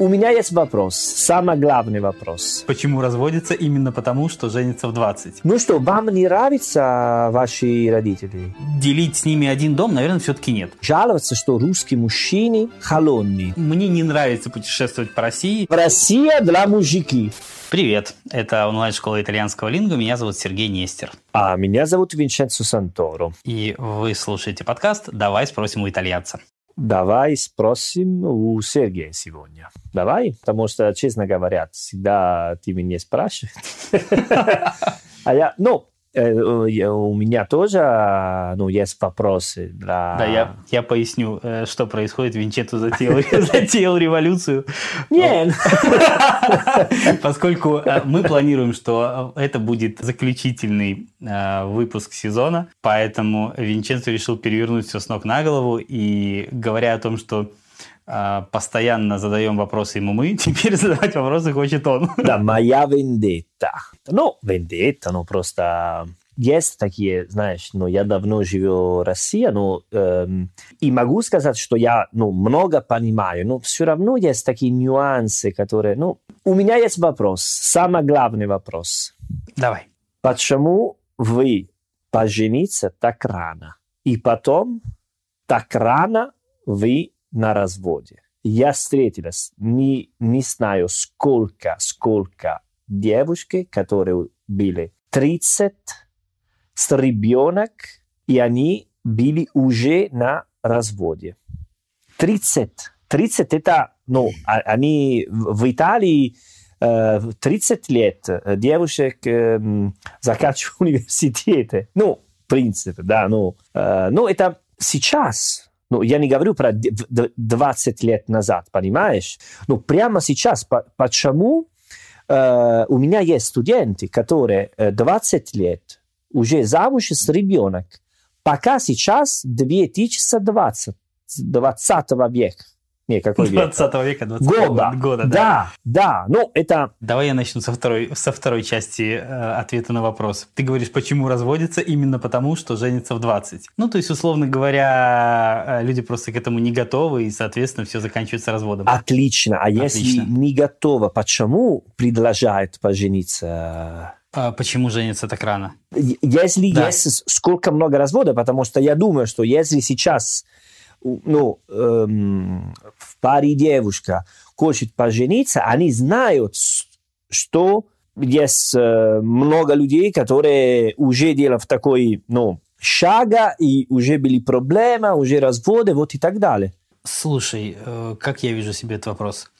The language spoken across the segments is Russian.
У меня есть вопрос, самый главный вопрос. Почему разводятся? Именно потому, что женятся в 20. Ну что, вам не нравятся ваши родители? Делить с ними один дом, наверное, все-таки нет. Жаловаться, что русские мужчины холодные. Мне не нравится путешествовать по России. Россия для мужики. Привет, это онлайн-школа итальянского лингу, меня зовут Сергей Нестер. А меня зовут Винченцо Санторо. И вы слушаете подкаст «Давай спросим у итальянца». Давай спросим у Сергея сегодня. Давай, потому что, честно говоря, всегда ты меня спрашиваешь. А я, ну, у меня тоже ну, есть вопросы. Для... Да, я, я поясню, э, что происходит. Винченцо затеял, затеял революцию. Нет. Поскольку э, мы планируем, что это будет заключительный выпуск сезона, поэтому Винченцо решил перевернуть все с ног на голову. И говоря о том, что постоянно задаем вопросы ему мы, теперь задавать вопросы хочет он. Да, моя вендетта. Ну, вендетта, ну просто есть такие, знаешь, ну, я давно живу в России, но эм, и могу сказать, что я, ну, много понимаю, но все равно есть такие нюансы, которые, ну, у меня есть вопрос, самый главный вопрос. Давай. Почему вы пожениться так рано? И потом так рано вы на разводе. Я встретилась, не, не знаю, сколько, сколько девушки, которые были 30 с ребенок, и они были уже на разводе. 30. 30 это, ну, они в Италии 30 лет девушек заканчивают университеты. Ну, в принципе, да, ну, ну, это сейчас ну, я не говорю про 20 лет назад, понимаешь? Ну, прямо сейчас, почему э, у меня есть студенты, которые 20 лет уже замуж с ребенок, пока сейчас 2020, 20 века. Не, какой век? 20 века, 20 года. года да. да, да. Ну, это... Давай я начну со второй, со второй части э, ответа на вопрос. Ты говоришь, почему разводятся? Именно потому, что женятся в 20. Ну, то есть, условно говоря, э, люди просто к этому не готовы, и, соответственно, все заканчивается разводом. Отлично. А Отлично. если не готово, почему предложают пожениться? А почему женятся так рано? Если да. есть сколько много разводов, потому что я думаю, что если сейчас ну, эм, в паре девушка хочет пожениться, они знают, что есть э, много людей, которые уже делают такой, ну, шага, и уже были проблемы, уже разводы, вот и так далее. Слушай, э, как я вижу себе этот вопрос?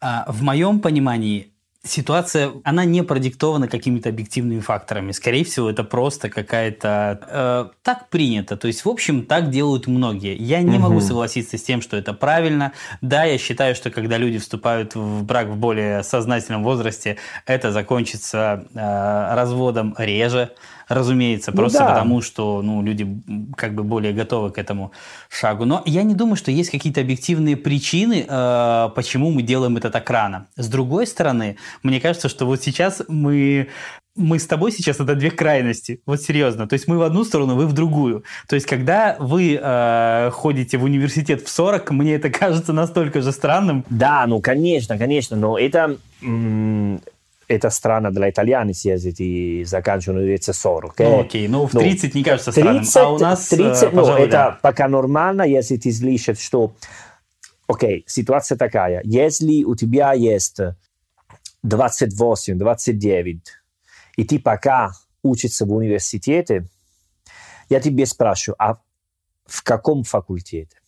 А, в моем понимании ситуация, она не продиктована какими-то объективными факторами. Скорее всего, это просто какая-то... Э, так принято. То есть, в общем, так делают многие. Я не угу. могу согласиться с тем, что это правильно. Да, я считаю, что когда люди вступают в брак в более сознательном возрасте, это закончится э, разводом реже разумеется, ну, просто да. потому, что ну, люди как бы более готовы к этому шагу. Но я не думаю, что есть какие-то объективные причины, э, почему мы делаем это так рано. С другой стороны, мне кажется, что вот сейчас мы мы с тобой сейчас это две крайности, вот серьезно. То есть мы в одну сторону, вы в другую. То есть когда вы э, ходите в университет в 40, мне это кажется настолько же странным. Да, ну конечно, конечно, но это это странно для итальянцев съездить и заканчивать университет 40. Ну, окей, ну в 30 ну, не кажется 30, странным, а у нас, 30, ну, это да. пока нормально, если ты слышишь, что, окей, ситуация такая, если у тебя есть 28, 29, и ты пока учишься в университете, я тебе спрашиваю, а в каком факультете?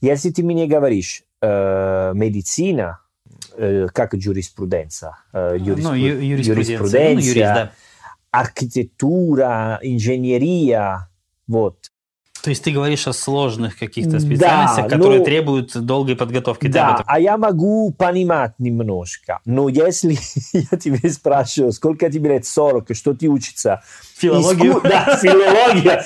Если ты мне говоришь э, медицина, э, как юриспруденция, э, юриспру... ну, юриспруденция, юриспруденция ну, юрист, да. архитектура, инженерия, вот. То есть ты говоришь о сложных каких-то специальностях, да, которые ну, требуют долгой подготовки. Да, а я могу понимать немножко. Но если я тебе спрашиваю, сколько тебе лет 40, что ты учишься? Филологию. Иску... Да, филология.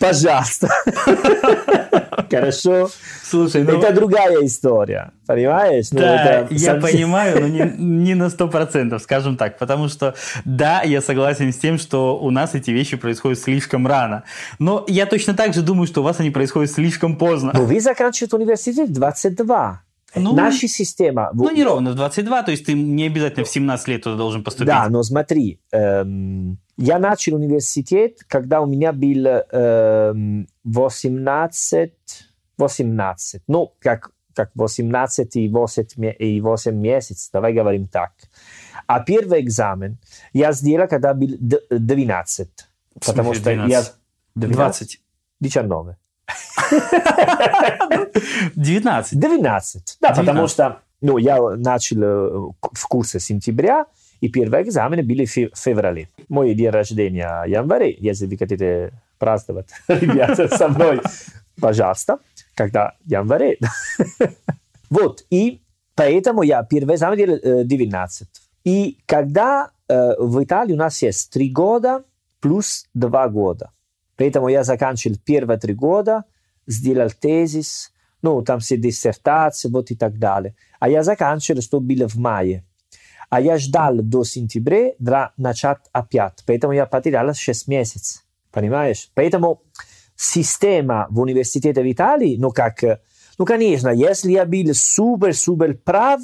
Пожалуйста. Хорошо. Слушай, ну... Это другая история, понимаешь? Ну, да, это я сам- понимаю, но не, не на сто процентов, скажем так. Потому что, да, я согласен с тем, что у нас эти вещи происходят слишком рано. Но я точно так же думаю, что у вас они происходят слишком поздно. Но вы заканчиваете университет в 22. Ну, Наша система... Ну, не ровно в 22, то есть ты не обязательно в 17 лет туда должен поступить. Да, но смотри, эм, я начал университет, когда у меня было эм, 18, 18, ну, как, как 18 и 8, ме- и 8 месяцев, давай говорим так. А первый экзамен я сделал, когда был д- 12. В Потому что 12? я... 20. 19. 19. 12. Да, 19. потому что ну, я начал э, в курсе сентября, и первые экзамены были в фе- феврале. Мой день рождения в январе, если вы хотите праздновать, ребята, со мной, пожалуйста, когда в январе. Вот, и поэтому я первый экзамен делал э, 19. И когда э, в Италии у нас есть 3 года плюс 2 года. Поэтому я заканчивал первые три года, сделал тезис, ну, там все диссертации, вот и так далее. А я заканчивал, что было в мае. А я ждал до сентября для начать опять. Поэтому я потерял 6 месяцев. Понимаешь? Поэтому система в университете в Италии, ну как, э, ну конечно, если я был супер-супер прав,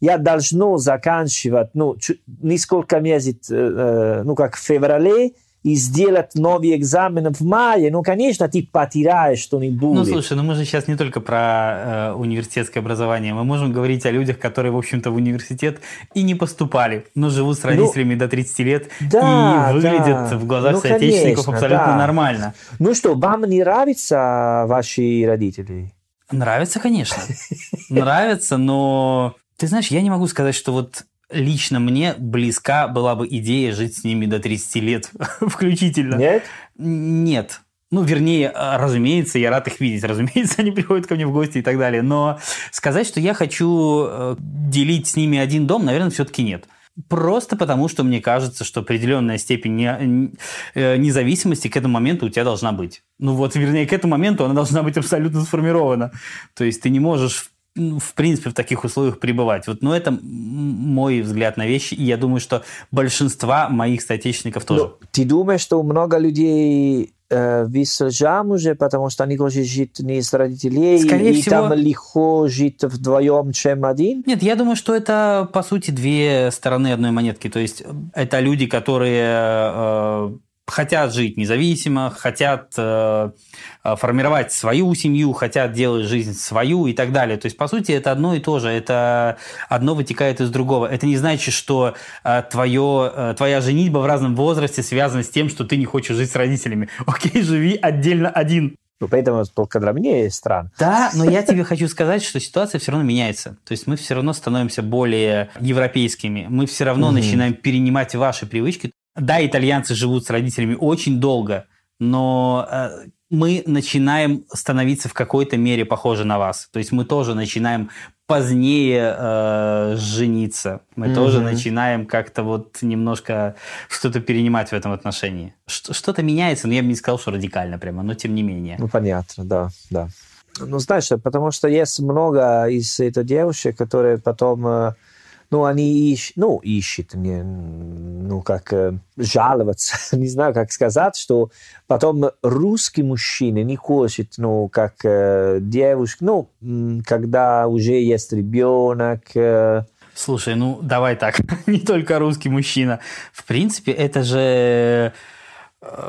я должно заканчивать, ну, несколько месяцев, э, э, ну как в феврале, и сделать новый экзамен в мае, ну, конечно, ты потеряешь что-нибудь. Ну, слушай, ну мы же сейчас не только про э, университетское образование. Мы можем говорить о людях, которые, в общем-то, в университет и не поступали, но живут с родителями до 30 лет Ну, да, и выглядят да. в глазах Ну, соотечественников конечно, абсолютно да. нормально. Ну что, вам не нравятся ваши родители? Нравится, конечно. Нравится, но ты знаешь, я не могу сказать, что вот лично мне близка была бы идея жить с ними до 30 лет включительно. Нет? Нет. Ну, вернее, а, разумеется, я рад их видеть. Разумеется, они приходят ко мне в гости и так далее. Но сказать, что я хочу э, делить с ними один дом, наверное, все-таки нет. Просто потому, что мне кажется, что определенная степень э, независимости к этому моменту у тебя должна быть. Ну вот, вернее, к этому моменту она должна быть абсолютно сформирована. То есть ты не можешь в принципе, в таких условиях пребывать. Вот, но это м- мой взгляд на вещи, и я думаю, что большинства моих соотечественников тоже. Ну, ты думаешь, что много людей э, вышли замуж, потому что они хотят жить не с родителей, Скорее и всего- там легко жить вдвоем, чем один? Нет, я думаю, что это, по сути, две стороны одной монетки. То есть, это люди, которые э, хотят жить независимо, хотят э, э, формировать свою семью, хотят делать жизнь свою и так далее. То есть, по сути, это одно и то же. Это одно вытекает из другого. Это не значит, что э, твое, э, твоя женитьба в разном возрасте связана с тем, что ты не хочешь жить с родителями. Окей, живи отдельно один. Ну, поэтому только для меня странно. Да, но я тебе хочу сказать, что ситуация все равно меняется. То есть мы все равно становимся более европейскими. Мы все равно начинаем перенимать ваши привычки. Да, итальянцы живут с родителями очень долго, но э, мы начинаем становиться в какой-то мере похожи на вас. То есть мы тоже начинаем позднее э, жениться. Мы Мгм. тоже начинаем как-то вот немножко что-то перенимать в этом отношении. Что-то меняется, но я бы не сказал, что радикально прямо, но тем не менее. Ну, понятно, да, да. Ну, знаешь, потому что есть много из этих девушек, которые потом, э, ну, они ищут, ну, ищут, не, ну, как э, жаловаться, не знаю, как сказать, что потом русский мужчина не хочет, ну, как э, девушка, ну, когда уже есть ребенок, э, Слушай, ну давай так, не только русский мужчина. В принципе, это же,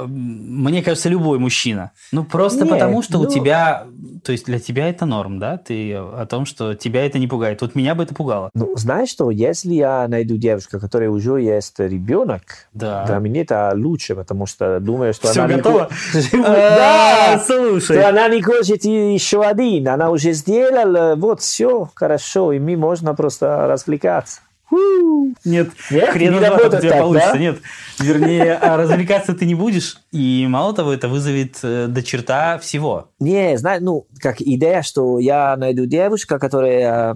мне кажется, любой мужчина. Ну просто Нет, потому, что у ну- тебя, то есть для тебя это норм, да? Ты о том, что тебя это не пугает. Вот меня бы это пугало. ну, знаешь что, если я найду девушку, которая уже есть ребенок, Да. для меня это лучше, потому что думаю, что Все она... готово? хо- А, Да! Слушай. Она не хочет еще один, она уже сделала, вот все, хорошо, и мы можно просто развлекаться. Нет, хрен не как у тебя так, получится. да? Нет, вернее, а развлекаться ты не будешь. И мало того, это вызовет э, до черта всего. Не, знаешь, ну, как идея, что я найду девушку, которая,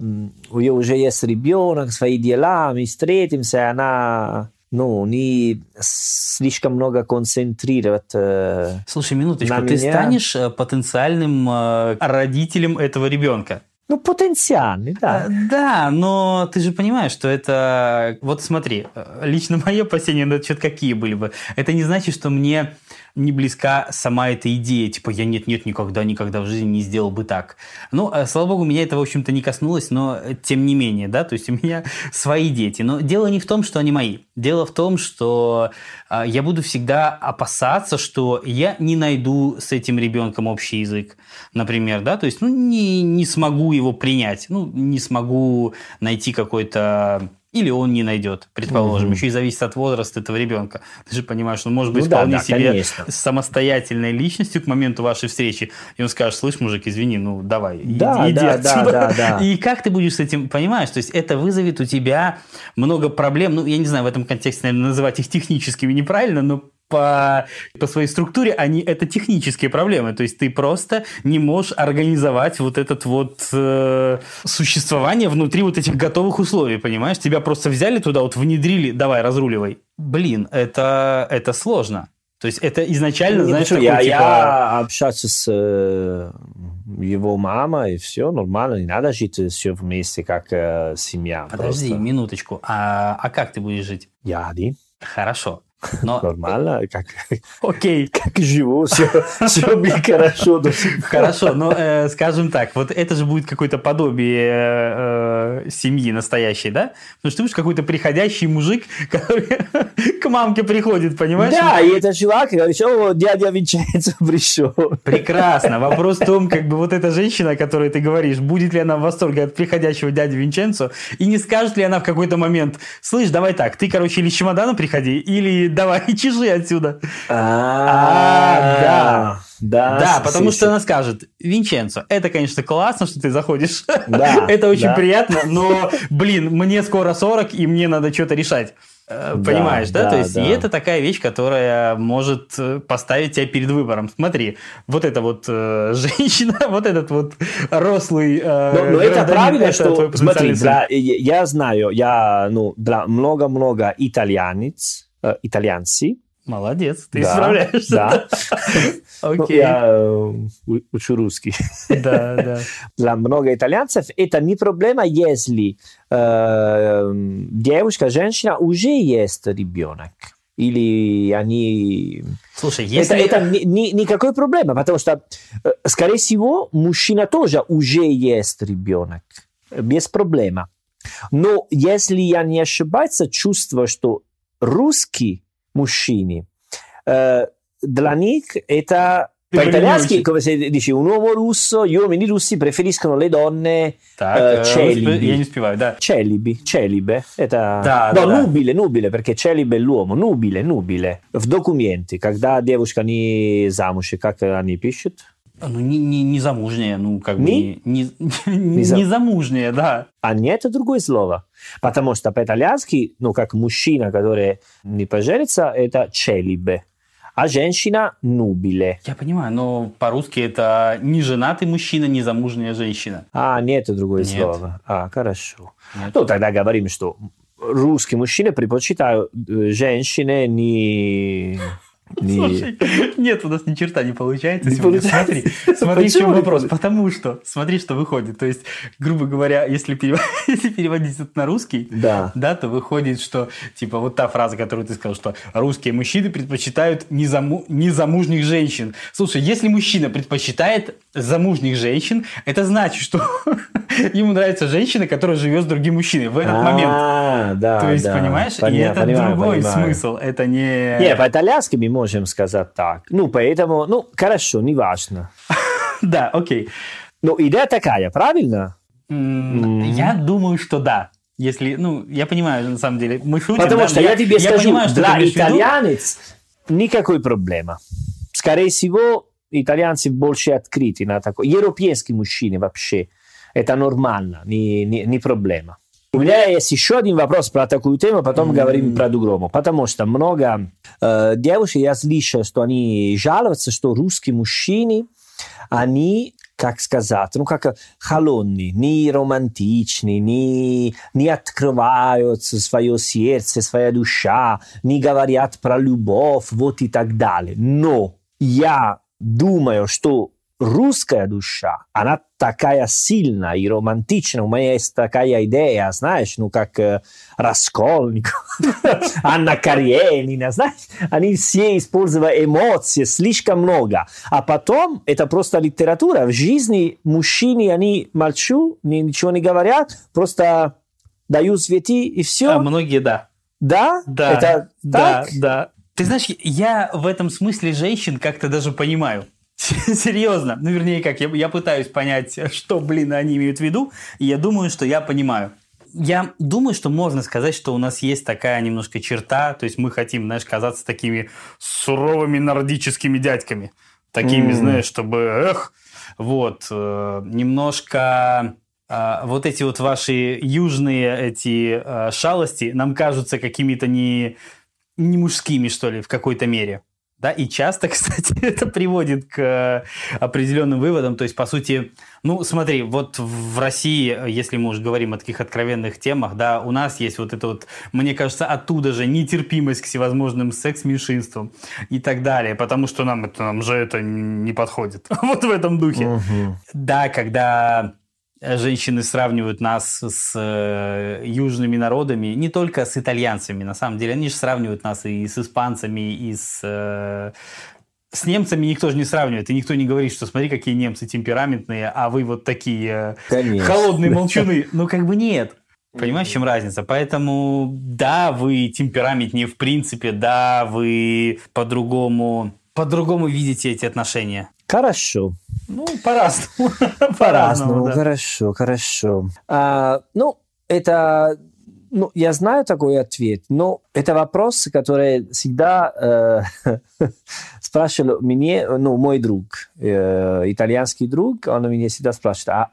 у нее уже есть ребенок, свои дела, мы встретимся, она ну, не слишком много концентрировать. Э, Слушай, минуточку, на ты меня. станешь э, потенциальным э, родителем этого ребенка? Ну, потенциальный, да. Э, Да, но ты же понимаешь, что это... Вот смотри, э, лично мои опасения на этот счет какие были бы. Это не значит, что мне не близка сама эта идея, типа я нет-нет, никогда, никогда в жизни не сделал бы так. Ну, э, слава богу, меня это, в общем-то, не коснулось, но э, тем не менее, да, то есть у меня свои дети. Но дело не в том, что они мои. Дело в том, что э, я буду всегда опасаться, что я не найду с этим ребенком общий язык, например, да, то есть, ну, не, не смогу его принять, ну, не смогу найти какой-то или он не найдет, предположим. Мгм. Еще и зависит от возраста этого ребенка. Ты же понимаешь, он может Ну быть да, вполне да, себе конечно. самостоятельной личностью к моменту вашей встречи. И он скажет, слышь, мужик, извини, ну давай, иди- Да, иди, да, да, отсюда. да, да. И как ты будешь с этим, понимаешь? То есть это вызовет у тебя много проблем. Ну, я не знаю, в этом контексте, наверное, называть их техническими неправильно, но по, по своей структуре они это технические проблемы. То есть ты просто не можешь организовать вот этот вот э, существование внутри вот этих готовых условий, понимаешь? Тебя просто взяли туда, вот внедрили, давай, разруливай. Блин, это, это сложно. То есть это изначально, Ну, знаешь, такой, я, типа... я общался с э, его мамой, и все нормально, не надо жить все вместе, как э, семья. Подожди, просто. минуточку. А, а как ты будешь жить? Я один, Хорошо. Но, нормально, как, окей, как живу, все, все мне хорошо. Хорошо, но э, скажем так, вот это же будет какое-то подобие э, э, семьи настоящей, да? Потому что ты будешь какой-то приходящий мужик, который к мамке приходит, понимаешь? Да, и это чувак говорит, о, дядя Винченцо пришел. Прекрасно. Вопрос в том, как бы вот эта женщина, о которой ты говоришь, будет ли она в восторге от приходящего дяди Винченцо, и не скажет ли она в какой-то момент, слышь, давай так, ты, короче, или с чемоданом приходи, или давай чеши отсюда. А, да. Да, потому си- что она скажет, Винченцо, это, конечно, классно, что ты заходишь. Да, это очень да. приятно, но, блин, мне скоро 40, и мне надо что-то решать. Э, Да, Понимаешь, да? да, То есть, да. и это такая вещь, которая может э, поставить тебя перед выбором. Смотри, вот эта вот э, женщина, вот этот вот рослый э, Но, но это правильно, это что, смотри, для- я я знаю, я, ну, для много-много итальянец, э, итальянцы, Молодец, ты Да, справляешься. да. Ну, Окей, я э, учу русский. да, да. Для много итальянцев это не проблема, если э, девушка, женщина уже есть ребенок. Или они... Слушай, Это, если... это ни- ни- никакой проблемы, потому что, скорее всего, мужчина тоже уже есть ребенок. Без проблем. Но если я не ошибаюсь, чувство, что русские мужчины, э, для них это Ты по-итальянски, понимаешь. come se dici un uomo russo, gli uomini russi preferiscono le donne Так, э, э, celibi. я не успеваю, да. Celibi, celibe, это... Да, no, да, да. nubile, nubile, perché celibe è l'uomo, nubile, nubile. В документе, когда девушка не замуж, как они пишут? Ну, не, не, не замужняя, ну, как Ни? бы... Не, не, за- не замужняя, да. А нет другое слово. Потому что по-итальянски, ну, как мужчина, который не поженится, это celibe. А женщина nubile. Я понимаю, но по-русски это не женатый мужчина, не замужняя женщина. А, нет другое Нет. слово. А, хорошо. Нет. Ну, тогда говорим, что русские мужчины предпочитают э, женщины не... не... Слушай, нет, у нас ни черта не получается Не сегодня. получается. Смотри, смотри, в чем вопрос. Потому что, смотри, что выходит. То есть, грубо говоря, если, перев- если переводить это на русский, Да. да, то выходит, что, типа, вот та фраза, которую ты сказал, что русские мужчины предпочитают незаму- незамужних женщин. Слушай, если мужчина предпочитает замужних женщин, это значит, что ему нравится женщина, которая живет с другим мужчиной в этот момент. А, да, То есть, понимаешь, и это другой смысл. Это не... Не, по-итальянски мы можем сказать так. Ну, поэтому, ну, хорошо, не важно. Да, окей. Но идея такая, правильно? Я думаю, что да. Если, ну, я понимаю, на самом деле, мы шутим. Потому да, что но я, тебе скажу, понимаю, что для в виду. итальянец никакой проблемы. Скорее всего, итальянцы больше открыты на такое. Европейские мужчины вообще. Это нормально, не, не, не проблема. У меня есть еще один вопрос про такую тему, потом М. говорим про другому. Потому что много э, девушек, я слышал, что они жалуются, что русские мужчины, они как сказать, ну, как холодные, не романтичные, не, не открывают свое сердце, своя душа, не говорят про любовь, вот и так далее. Но я думаю, что русская душа, она такая сильная и романтичная. У меня есть такая идея, знаешь, ну, как э, Раскольников, Анна Каренина, знаешь, они все использовали эмоции, слишком много. А потом, это просто литература. В жизни мужчины, они молчу, ничего не говорят, просто дают цветы и все. А многие да. Да? Да. Это да, так? да. Ты знаешь, я в этом смысле женщин как-то даже понимаю. Серьезно. Ну, вернее, как, я, я пытаюсь понять, что, блин, они имеют в виду, и я думаю, что я понимаю. Я думаю, что можно сказать, что у нас есть такая немножко черта, то есть мы хотим, знаешь, казаться такими суровыми нордическими дядьками. Такими, Mm. знаешь, чтобы, эх, вот, э, немножко э, вот эти вот ваши южные эти э, шалости нам кажутся какими-то не, не мужскими, что ли, в какой-то мере. Да, и часто, кстати, это приводит к э, определенным выводам. То есть, по сути, ну, смотри, вот в России, если мы уже говорим о таких откровенных темах, да, у нас есть вот это вот, мне кажется, оттуда же нетерпимость к всевозможным секс-меньшинствам и так далее, потому что нам, это, нам же это не подходит. Вот в этом духе. Мгм. Да, когда женщины сравнивают нас с э, южными народами, не только с итальянцами, на самом деле, они же сравнивают нас и с испанцами, и с... э, с немцами никто же не сравнивает, и никто не говорит, что смотри, какие немцы темпераментные, а вы вот такие э, Конечно. холодные молчуны. Ну, как бы нет. Понимаешь, в чем разница? Поэтому, да, вы темпераментнее в принципе, да, вы по-другому по-другому видите эти отношения. Хорошо. Ну, по-разному. По-разному, да. хорошо, хорошо. А, ну, это, ну, я знаю такой ответ, но это вопрос, который всегда э, спрашивал мне, ну, мой друг, э, итальянский друг, он меня всегда спрашивает, а,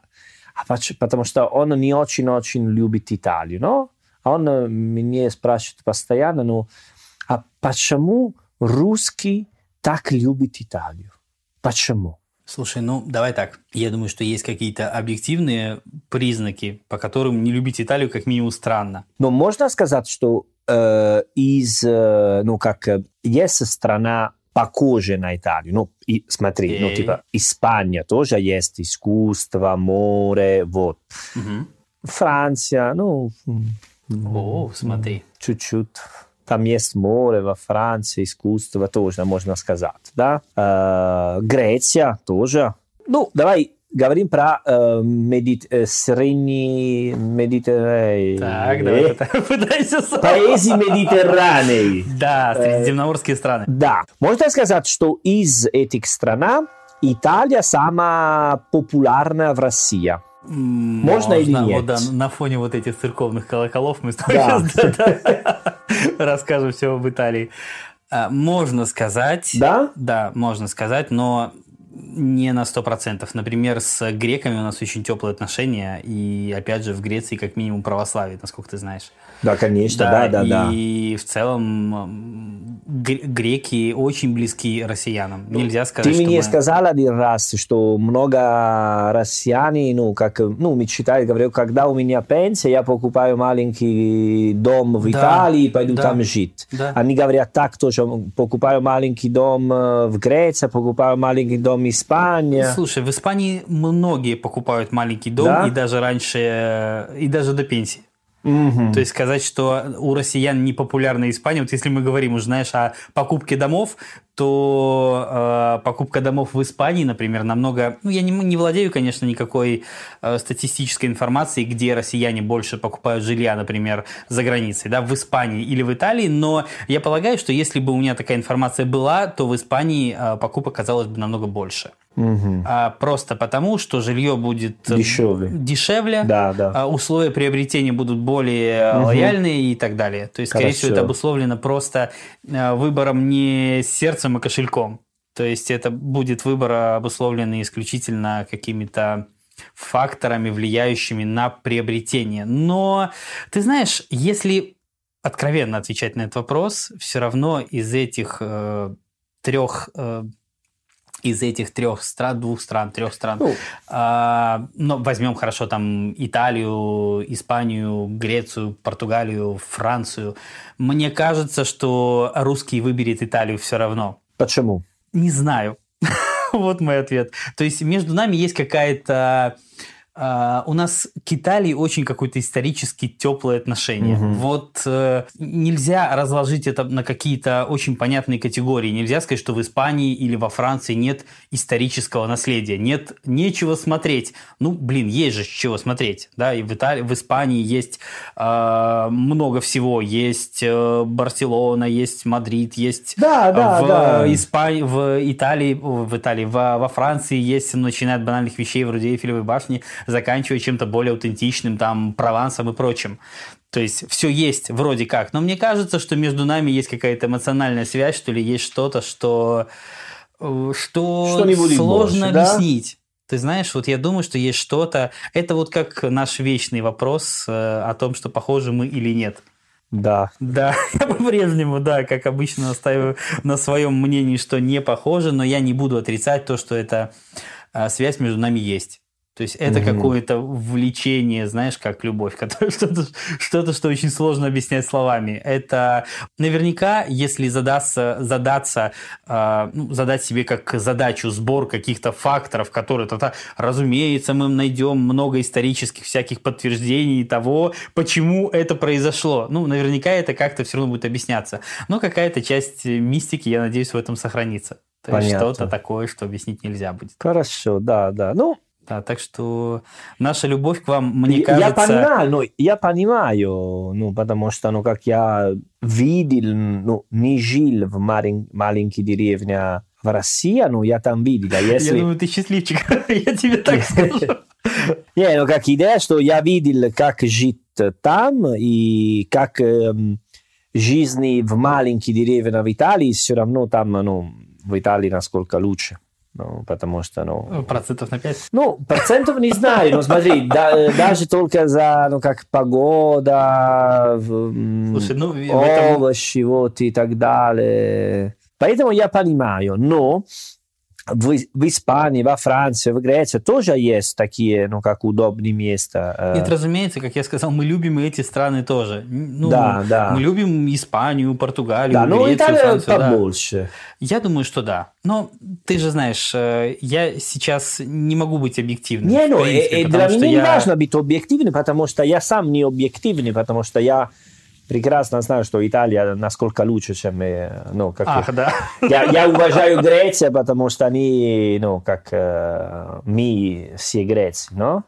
а поч- потому что он не очень-очень любит Италию, но он э, меня спрашивает постоянно, ну, а почему русский так любит Италию? Почему? Слушай, ну давай так. Я думаю, что есть какие-то объективные признаки, по которым не любить Италию как минимум странно. Но можно сказать, что э, из, э, ну как, э, есть страна похожая на Италию. Ну, и, смотри, ну Окей. типа Испания тоже есть искусство, море, вот. Мгм. Франция, ну, О, смотри. чуть-чуть. Там есть море во Франции, искусство тоже, можно сказать, да. Э, Греция тоже. Ну, давай говорим про э, медит, э, средний медитеррей. Так, давай пыта- пытайся сам. Paesi медитерранei. Да, средиземноморские страны. Да, можно сказать, что из этих стран Италия самая популярная в России. М, Можно или вот нет? да, на фоне вот этих церковных колоколов мы Да. сейчас да, да, расскажем все об Италии. А, Можно сказать, Да? да, можно сказать, но не на 100%. Например, с греками у нас очень теплые отношения, и опять же в Греции как минимум православие, насколько ты знаешь. Да, конечно, да, да, да. И в целом греки очень близки россиянам. Нельзя сказать, Ты мне мы- сказал один раз, что много россиян, ну, как, ну, мечтают, говорят, когда у меня пенсия, я покупаю маленький дом в Да, Италии и пойду да, там жить. да. Они говорят так тоже, покупаю маленький дом э, в Греции, покупаю маленький дом в Испании. Слушай, в Испании многие покупают маленький дом, Да? и даже раньше, э, и даже до пенсии. Мгм. То есть сказать, что у россиян не популярна Испания, вот если мы говорим уже, знаешь, о покупке домов, то э, покупка домов в Испании, например, намного... Ну, я не, не владею, конечно, никакой э, статистической информацией, где россияне больше покупают жилья, например, за границей, да, в Испании или в Италии, но я полагаю, что если бы у меня такая информация была, то в Испании э, покупок казалось бы намного больше. Мгм. А, просто потому, что жилье будет э, Дешевле. дешевле, Да, да. а условия приобретения будут более Мгм. лояльные и так далее. То есть, скорее Хорошо. всего, это обусловлено просто э, выбором не сердцем и кошельком. То есть, это будет выбор обусловленный исключительно какими-то факторами, влияющими на приобретение. Но, ты знаешь, если откровенно отвечать на этот вопрос, все равно из этих э, трех э, из этих трех стран, двух стран, трех стран. Ну. А, но возьмем хорошо там Италию, Испанию, Грецию, Португалию, Францию. Мне кажется, что русский выберет Италию все равно. Почему? Не знаю. вот мой ответ. То есть между нами есть какая-то Uh, у нас к Италии очень какое-то исторически теплое отношение. Мгм. Вот э, нельзя разложить это на какие-то очень понятные категории. Нельзя сказать, что в Испании или во Франции нет исторического наследия, нет нечего смотреть. Ну, блин, есть же чего смотреть, да. И в Италии, в Испании есть э, много всего. Есть э, Барселона, есть Мадрид, есть Да, да, в, да. Испании, в Италии, в Италии, во, во Франции есть, начиная от банальных вещей вроде Эйфелевой башни, заканчивая чем-то более аутентичным, там, Провансом и прочим. То есть все есть вроде как. Но мне кажется, что между нами есть какая-то эмоциональная связь, что ли, есть что-то, что, э, что, Что сложно больше, да? объяснить. Ты знаешь, вот я думаю, что есть что-то. Это вот как наш вечный вопрос э, о том, что похожи мы или нет. Да. Да, я по-прежнему, да, как обычно, настаиваю на своем мнении, что не похоже, но я не буду отрицать то, что эта а, связь между нами есть. То есть это Мгм. какое-то влечение, знаешь, как любовь, которое что-то, что-то, что очень сложно объяснять словами. Это наверняка, если задаться, задаться, а, ну, задать себе как задачу сбор каких-то факторов, которые, то, разумеется, мы найдем много исторических всяких подтверждений того, почему это произошло. Ну, наверняка это как-то все равно будет объясняться. Но какая-то часть мистики, я надеюсь, в этом сохранится. То есть Понятно. что-то такое, что объяснить нельзя будет. Хорошо, да, да. Ну, Да, так что наша любовь к вам, мне я кажется... понимаю, ну, я понимаю, ну, потому что, ну, как я видел, ну, не жил в малень- маленькой деревне в России, ну, я там видел, а Я если... думаю, ты счастливчик, я тебе так скажу. Не, ну, как идея, что я видел, как жить там, и как эм, жизнь в маленькой деревне в Италии, все равно там, ну, в Италии насколько лучше. Ну, потому что, ну, Процентов на 5. Ну, процентов не знаю, но смотри, да- даже только за, ну, как погода, Слушай, ну, в этом- овощи, вот и так далее. Поэтому я понимаю, но в, в Испании, во Франции, в Греции тоже есть такие, ну, как удобные места. э. Нет, разумеется, как я сказал, мы любим эти страны тоже. Ну, Да, да. Мы любим Испанию, Португалию, Да, ну, Грецию, Италия Францию, да. побольше. Я думаю, что да. Но ты же знаешь, э, я сейчас не могу быть объективным. Не, ну, принципе, и потому для меня не я- важно быть объективным, потому что я сам не объективный, потому что я прекрасно знаю, что Италия насколько лучше, чем ну, как Ах, да. я, я уважаю Грецию, потому что они, ну, как э, мы все грецы, но?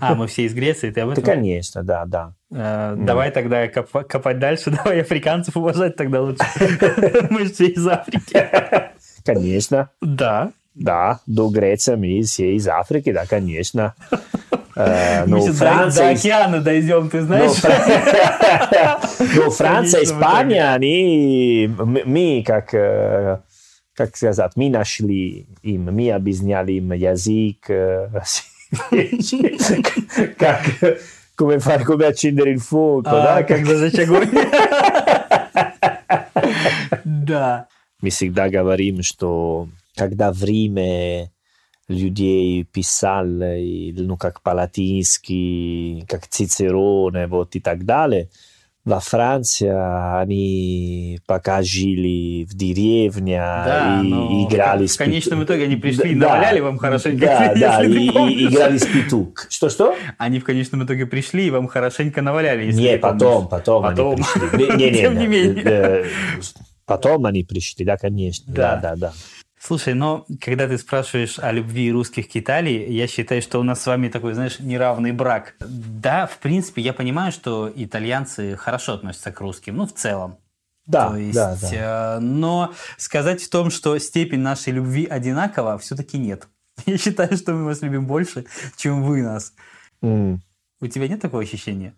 А, мы все из Греции, ты об Да, этом? конечно, да, да. Э, Давай тогда коп- копать дальше, давай африканцев уважать тогда лучше. Мы все из Африки. Конечно, Да. да, до Греции мы все из Африки, да, конечно. Ну, сейчас до- Франция, океана дойдем, ты знаешь? Ну, Франция, Испания, они, мы, как, э, как сказать, мы нашли им, мы объясняли им язык, э, как, come fare, come accendere il fuoco, А, да, как зажечь огонь. Да. Мы всегда говорим, что когда в Риме людей писали, ну, как по-латински, как Цицероне, вот и так далее, во Франции они пока жили в деревне Да, и но играли в с конечном пету- итоге они пришли и Да, наваляли вам хорошенько, Да, да, если ты и, и играли с петук. Что-что? Они в конечном итоге пришли и вам хорошенько наваляли, если Не, потом, потом, Потом. они пришли. Не, не, Тем не не, менее. э, Потом они пришли, да, конечно. Да. Да, да, да. Слушай, но когда ты спрашиваешь о любви русских к Италии, я считаю, что у нас с вами такой, знаешь, неравный брак. Да, в принципе, я понимаю, что итальянцы хорошо относятся к русским, ну, в целом. Да, То есть, да, да. э, но сказать в том, что степень нашей любви одинакова, все-таки нет. Я считаю, что мы вас любим больше, чем вы нас. М. У тебя нет такого ощущения?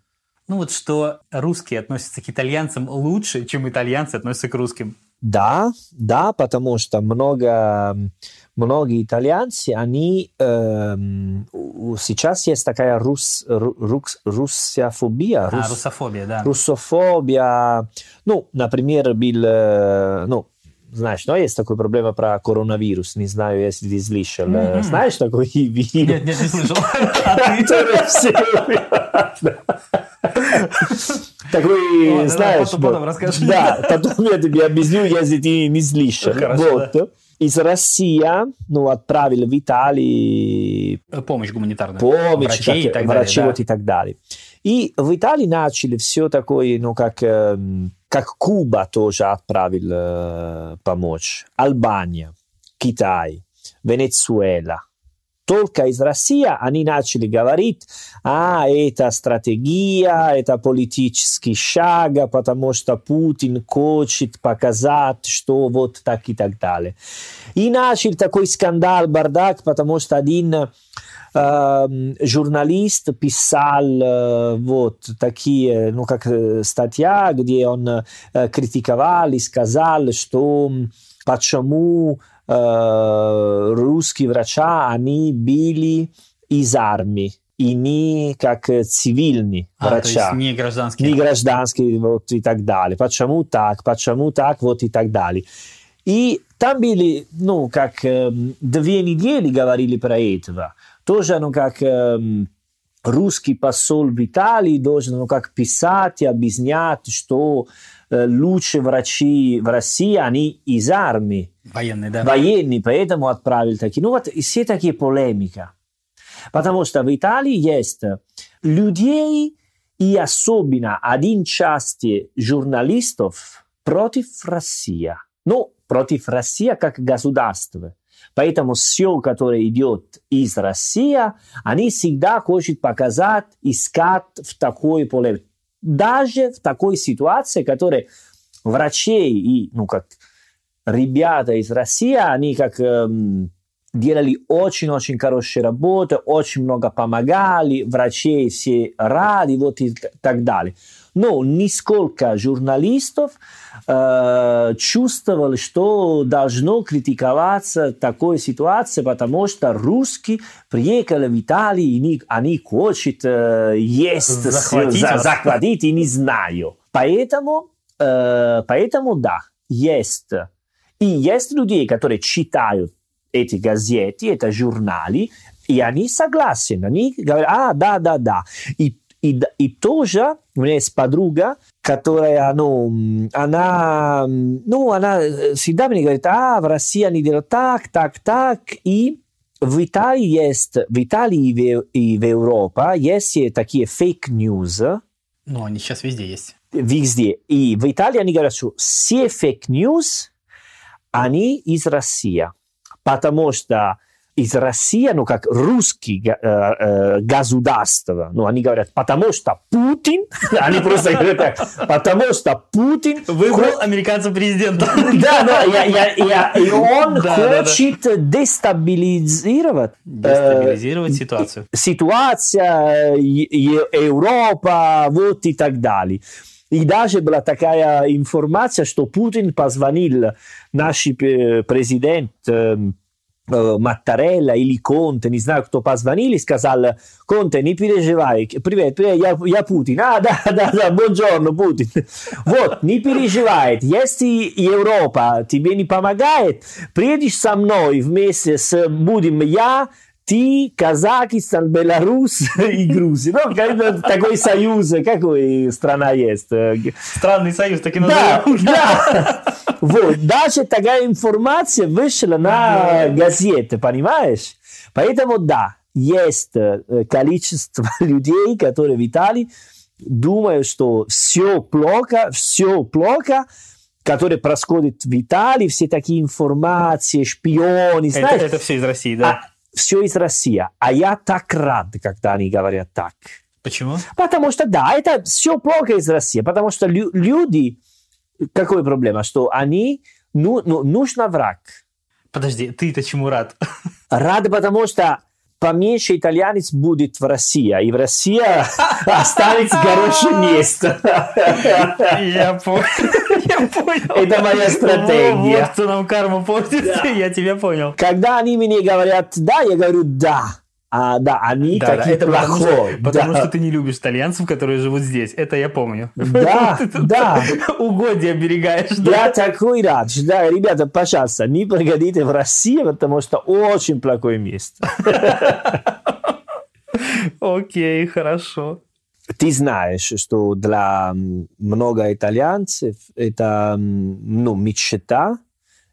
Ну вот что русские относятся к итальянцам лучше, чем итальянцы относятся к русским. Да, да, потому что много, многие итальянцы, они у- сейчас есть такая рус, ру- рукс- руссофобия, А, рус- русофобия, да. руссофобия. Ну, например, был, э, ну, знаешь, но есть такая проблема про коронавирус. Не знаю, если ты слышал. Мгм. Знаешь такой вирус? Нет, нет, не слышал. А. Такой, знаешь... потом- расскажи. Да, потом я тебе объясню, если ты не слышал. Вот. Из России, ну, отправили в Италию Помощь гуманитарная. помощь, Врачей и так- далее. вот и так далее. И в Италии начали все такое, ну, как, эм, как Куба тоже отправил э, помочь. Албания, Китай, Венесуэла. Только из России они начали говорить, а это стратегия, это политический шаг, потому что Путин хочет показать, что вот так и так далее. И начал такой скандал, бардак, потому что один журналист писал э, вот такие, ну как статья, где он э, критиковал и сказал, что почему э, русские врача, они были из армии и не как цивильные А, то врача есть не гражданские. не гражданские вот и так далее. Почему так, почему так, вот и так далее. И там были, ну, как две недели говорили про этого. Тоже, ну, как эм, русский посол в Италии должен, ну, как писать и объяснять, что э, лучшие врачи в России, они из армии Военные, да. военные, поэтому отправили такие. Ну вот все такие полемика. Потому что в Италии есть людей и особенно один части журналистов против России. Ну, против России как государства. Поэтому все, которое идет из России, они всегда хотят показать, искать в такой полемике. Даже в такой ситуации, которая врачей и, ну, как ребята из России, они как эм, делали очень-очень хорошие работы, очень много помогали, врачей все рады, вот и так далее. Но нисколько журналистов э, чувствовали, что должно критиковаться такой ситуации, потому что русские приехали в Италию, и они, хотят э, есть, Захватить за- захватить, и не знаю. Поэтому, э, поэтому да, есть. И есть людей, которые читают эти газеты, это журналы, и они согласны. Они говорят, а, да, да, да. И, и, и тоже у меня есть подруга, которая, ну, она, ну, она всегда мне говорит, а, в России они делают так, так, так, и в Италии есть, в Италии и в, и в Европе есть такие fake news, Ну, они сейчас везде есть. везде. И в Италии они говорят, что все fake news, они из России. Потому что из России, ну, как русский э, э, государство, ну, они говорят, потому что Путин, они просто говорят так, потому что Путин Выбрал американца президента. да, да, я, я, я, и он Да, да, да. хочет дестабилизировать э, Дестабилизировать ситуацию. ситуация, Европа, вот и так далее. И даже была такая информация, что Путин позвонил наш президент Маттарелла или Конте, не знаю, кто позвонил, и сказал, Конте, не переживай, привет, привет, я, я Путин. А, да, да, да, buongiorno, Путин. Вот, не переживай, если Европа тебе не помогает, приедешь со мной вместе с, будем я, ты, Казахстан, Беларусь и Грузия. Ну, такой союз, какой страна есть? Э, Странный союз, так и да, да. Вот, даже такая информация вышла на газеты, понимаешь? Поэтому да, есть э, количество людей, которые в Италии думают, что все плохо, все плохо, которые происходят в Италии, все такие информации, шпионы, Это, знаешь, это все из России, да? Все из России. А я так рад, когда они говорят так. Почему? Потому что, да, это все плохо из России, потому что лю- люди, какая проблема, что они, ну, ну, нужно враг. Подожди, ты-то чему рад? Рады, потому что поменьше итальянец будет в России, и в России останется хорошее место. Я понял. Понял. Это моя стратегия. Вот кто нам карму портит, Да. я тебя понял. Когда они мне говорят «да», я говорю «да». а, да, они Да, да, такие это потому, что, потому да. что ты не любишь итальянцев, которые живут здесь. Это я помню. Да, да. Угодья оберегаешь. да? Я такой рад. Да, ребята, пожалуйста, не приходите в Россию, потому что очень плохое место. Окей, хорошо. Ты знаешь, что для много итальянцев это ну, мечта,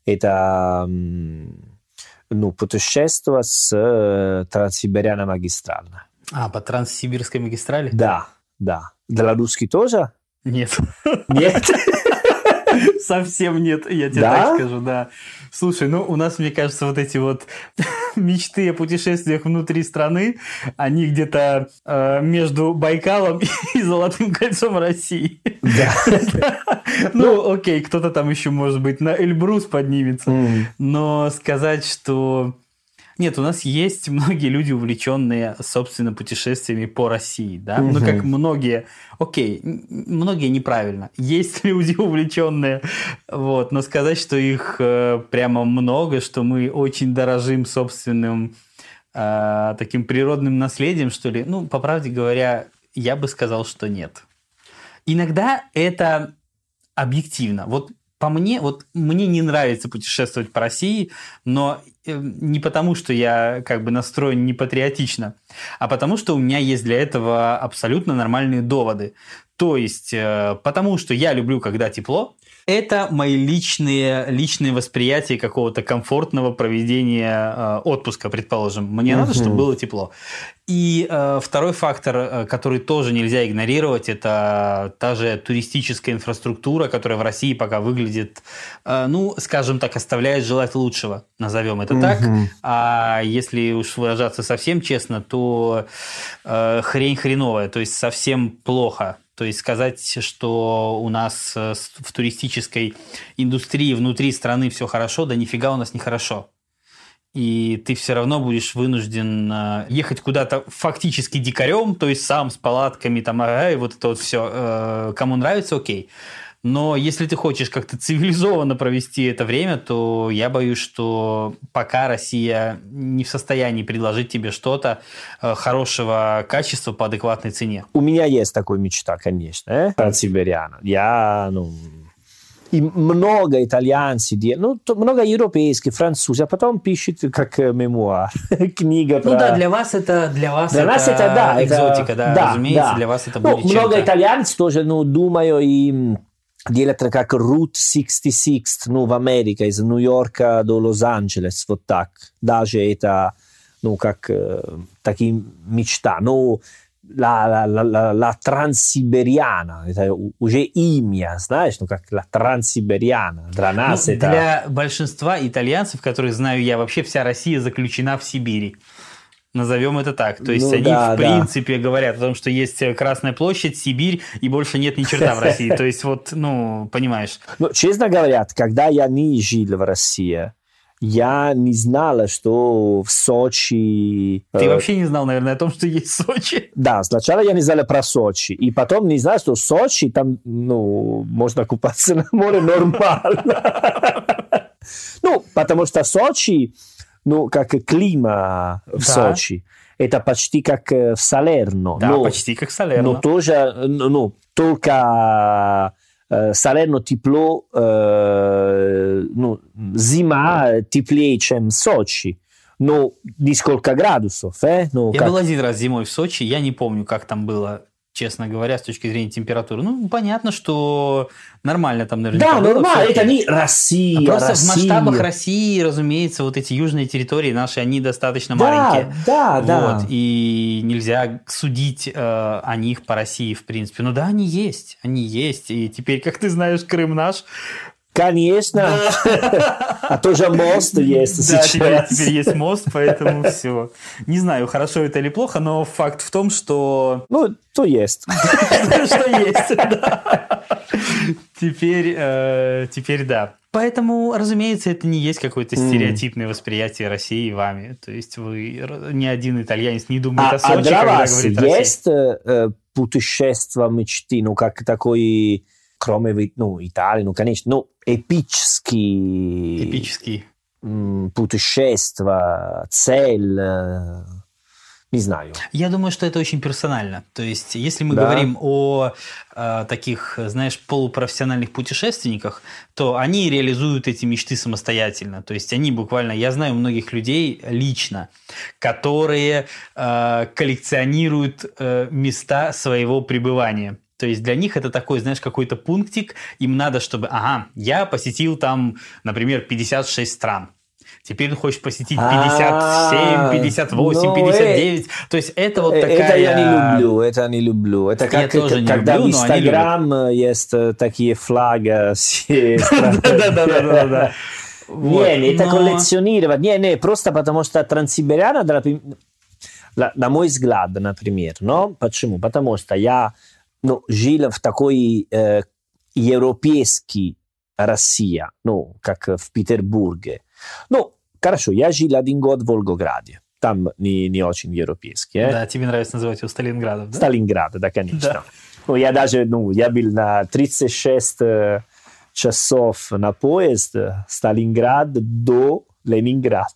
это ну, путешествие с э, Транссибиряна магистрально. А, по Транссибирской магистрали? Да, да. Для русских тоже? Нет. Нет? Совсем нет, я тебе Да? так скажу, да. Слушай, ну у нас, мне кажется, вот эти вот мечты о путешествиях внутри страны, они где-то э, между Байкалом и Золотым кольцом России. Да. Ну, окей, кто-то там еще, может быть, на Эльбрус поднимется. Но сказать, что... Нет, у нас есть многие люди, увлеченные, собственно, путешествиями по России, да? Ну, Мгм. как многие... Окей, многие неправильно. Есть люди, увлеченные, вот, но сказать, что их э, прямо много, что мы очень дорожим собственным э, таким природным наследием, что ли, ну, по правде говоря, я бы сказал, что нет. Иногда это объективно. Вот по мне, вот мне не нравится путешествовать по России, но не потому, что я как бы настроен не патриотично, а потому, что у меня есть для этого абсолютно нормальные доводы. То есть, э, потому что я люблю, когда тепло, это мои личные, личные восприятия какого-то комфортного проведения э, отпуска, предположим. Мне надо, Мгм. чтобы было тепло. И э, второй фактор, э, который тоже нельзя игнорировать, это та же туристическая инфраструктура, которая в России пока выглядит, э, ну, скажем так, оставляет желать лучшего, назовем это так. Мгм. А если уж выражаться совсем честно, то э, хрень хреновая, то есть совсем плохо. То есть сказать, что у нас э, в туристической индустрии внутри страны все хорошо, да нифига у нас не хорошо. И ты все равно будешь вынужден э, ехать куда-то фактически дикарем, то есть сам с палатками, там, ага, и вот это вот все. Кому нравится, окей. Но если ты хочешь как-то цивилизованно провести это время, то я боюсь, что пока Россия не в состоянии предложить тебе что-то э, хорошего качества по адекватной цене. У меня есть такая мечта, конечно, э? Транссибиряна. Я, ну, и много итальянцев, ну, много европейских, французов, а потом пишет как э, мемуар, книга про... Ну да, для вас это для вас Для нас это, да, это- экзотика, да, да, разумеется, да. для вас это Ну, будет много итальянцев тоже, ну, думаю, и делать как Route 66, ну, в Америке, из Нью-Йорка до Лос-Анджелес, вот так. Даже это, ну, как э, такие мечта. Ну, la, la, la, la, la Транссибириана, это уже имя, знаешь, ну, как la Транссибириана. Для Ну, нас это... Для большинства итальянцев, которых знаю я, вообще вся Россия заключена в Сибири. Назовем это так. То есть Ну они, да, в да. принципе, говорят о том, что есть э, Красная площадь, Сибирь, и больше нет ни черта в России. То есть, вот, ну, понимаешь. Ну, честно говоря, когда я не жил в России, я не знала, что в Сочи... Ты э, вообще не знал, наверное, о том, что есть Сочи. Да, сначала я не знал про Сочи, и потом не знал, что в Сочи там, ну, можно купаться на море нормально. Ну, потому что Сочи, ну, как клима в Да. Сочи, это почти как э, в Салерно. Да, но- почти как Салерно. но тоже, э, ну, только э, Салерно тепло, э, ну, зима теплее, чем Сочи. Но несколько градусов, э? Ну, Я как- был один раз зимой в Сочи, я не помню, как там было, честно говоря, с точки зрения температуры. Ну, понятно, что нормально там наверняка Да, было, нормально, это не Россия, Просто в Россия. масштабах России, разумеется, вот эти южные территории наши, они достаточно Да, маленькие. да, да. Вот, и нельзя судить э, о них по России, в принципе. Ну да, они есть, они есть. И теперь, как ты знаешь, Крым наш. Конечно. А тоже мост есть Да, теперь, сейчас. есть мост, поэтому все. Не знаю, хорошо это или плохо, но факт в том, что Ну, то есть. что есть. да. Теперь, э, теперь да. Поэтому, разумеется, это не есть какое-то стереотипное восприятие России вами. То есть вы ни один итальянец не думает А, о Сочи, а для когда вас говорит есть э, э, путешествие мечты, ну, как такой, кроме вы- ну, Италии, ну, конечно, ну, эпический Эпический. м, путешествие, цель, э, Не знаю. Я думаю, что это очень персонально. То есть, если мы Да. говорим о э, таких, знаешь, полупрофессиональных путешественниках, то они реализуют эти мечты самостоятельно. То есть, они буквально, я знаю многих людей лично, которые э, коллекционируют э, места своего пребывания. То есть для них это такой, знаешь, какой-то пунктик. Им надо, чтобы, ага, я посетил там, например, 56 стран. Теперь он хочет посетить 57, А, 58, ну, 59. То есть это вот Э, такая... Это я не люблю, это не люблю. Это как когда в Инстаграм э, есть э, такие флаги. Да-да-да. Не, это коллекционировать. Не, не, просто потому что Трансибериана, например, на, на мой взгляд, например, но почему? Потому что я ну, жил в такой э, европейский Россия, ну, как в Петербурге. Ну, хорошо, я жил один год в Волгограде. Там не, не очень европейский. э. Да, тебе нравится называть его Сталинградом, да? Сталинград, да, конечно. Да. Ну, я даже, ну, я был на 36 э, часов на поезд э, Сталинград до Ленинград.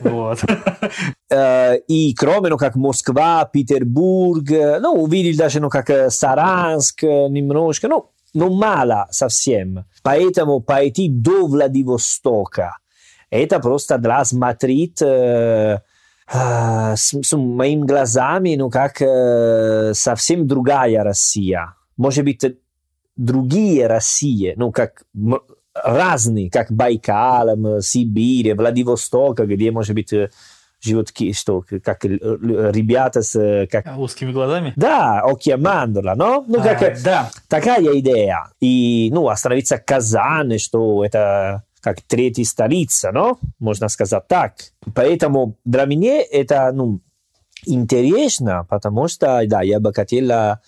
Вот. Э, И кроме, ну, как Москва, Петербург, э, ну, увидел даже, ну, как э, Саранск немножко, ну, ну, мало совсем. Поэтому пойти до Владивостока, это просто для смотреть э, э, с, с моими глазами, ну, как э, совсем другая Россия. Может быть, другие России, ну, как разные, как Байкал, Сибирь, Владивосток, где, может быть, э, живут что, как ребята с... э, Как... Узкими глазами? Да, a mandorla, no? Ну, как, А, да. такая идея. И, ну, остановиться в Казани, что это как третья столица, no? Можно сказать так. Поэтому для меня это, ну, интересно, потому что, да, я бы хотела,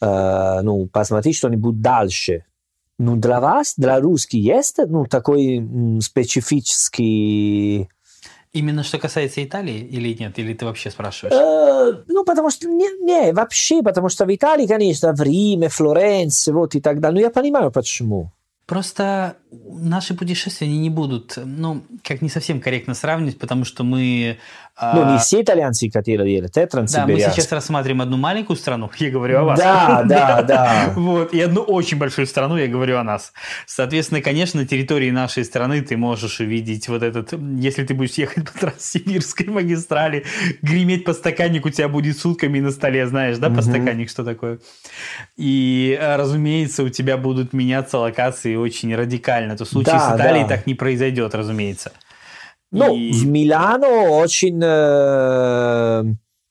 э, ну, посмотреть что-нибудь дальше. Ну, для вас, для русских, есть, ну, такой м, специфический... Именно что касается Италии или нет? Или ты вообще спрашиваешь? Э, ну, потому что, не, не, вообще, потому что в Италии, конечно, в Риме, Флоренции, вот и так далее. Но я понимаю, почему. Просто наши путешествия они не будут, ну, как не совсем корректно сравнивать, потому что мы... а, Ну, не все итальянцы хотели делать, это Да, мы сейчас рассматриваем одну маленькую страну, я говорю о вас. Да, да, да. Вот, и одну очень большую страну, я говорю о нас. Соответственно, конечно, на территории нашей страны ты можешь увидеть вот этот... Если ты будешь ехать по Транссибирской магистрали, греметь по стаканнику у тебя будет сутками на столе, знаешь, да, по Мгм. стаканник, что такое. И, разумеется, у тебя будут меняться локации очень радикально. То в случае Да, с Италией да. так не произойдет, разумеется. Ну, И- в Милано очень, э,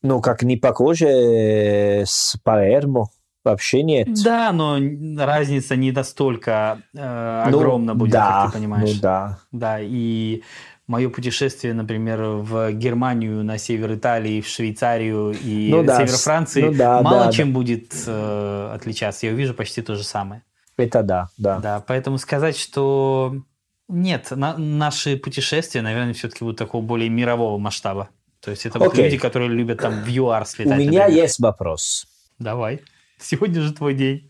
ну, как не похоже э, с Палермо. Вообще нет. Да, но разница не настолько э, Ну, огромна будет, да, как ты понимаешь. Ну, да. Да, и мое путешествие, например, в Германию, на север Италии, в Швейцарию и Ну да, север Франции ну да, мало да, чем будет э, отличаться. Я увижу почти то же самое. Это да, да. Да, поэтому сказать, что нет, на- наши путешествия, наверное, все-таки будут такого более мирового масштаба. То есть это Окей. люди, которые любят там в ЮАР У слетать. меня например. есть вопрос. Давай. Сегодня же твой день.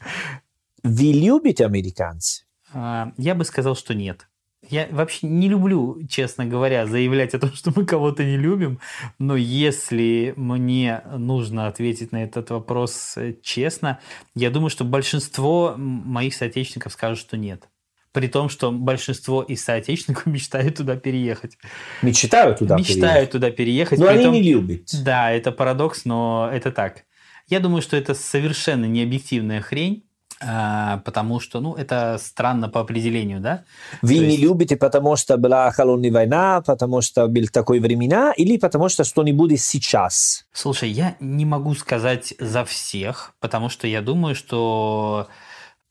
Вы любите американцев? А, Я бы сказал, что нет. Я вообще не люблю, честно говоря, заявлять о том, что мы кого-то не любим, но если мне нужно ответить на этот вопрос э, честно, я думаю, что большинство моих соотечественников скажут, что нет. При том, что большинство из соотечественников мечтают туда переехать. Мечтаю туда мечтают туда переехать. Но при они том- не любят. Да, это парадокс, но это так. Я думаю, что это совершенно необъективная хрень, потому что, ну, это странно по определению, да? Вы То не есть- любите, потому что была холодная война, потому что был такой времена, или потому что что-нибудь сейчас? Слушай, я не могу сказать за всех, потому что я думаю, что...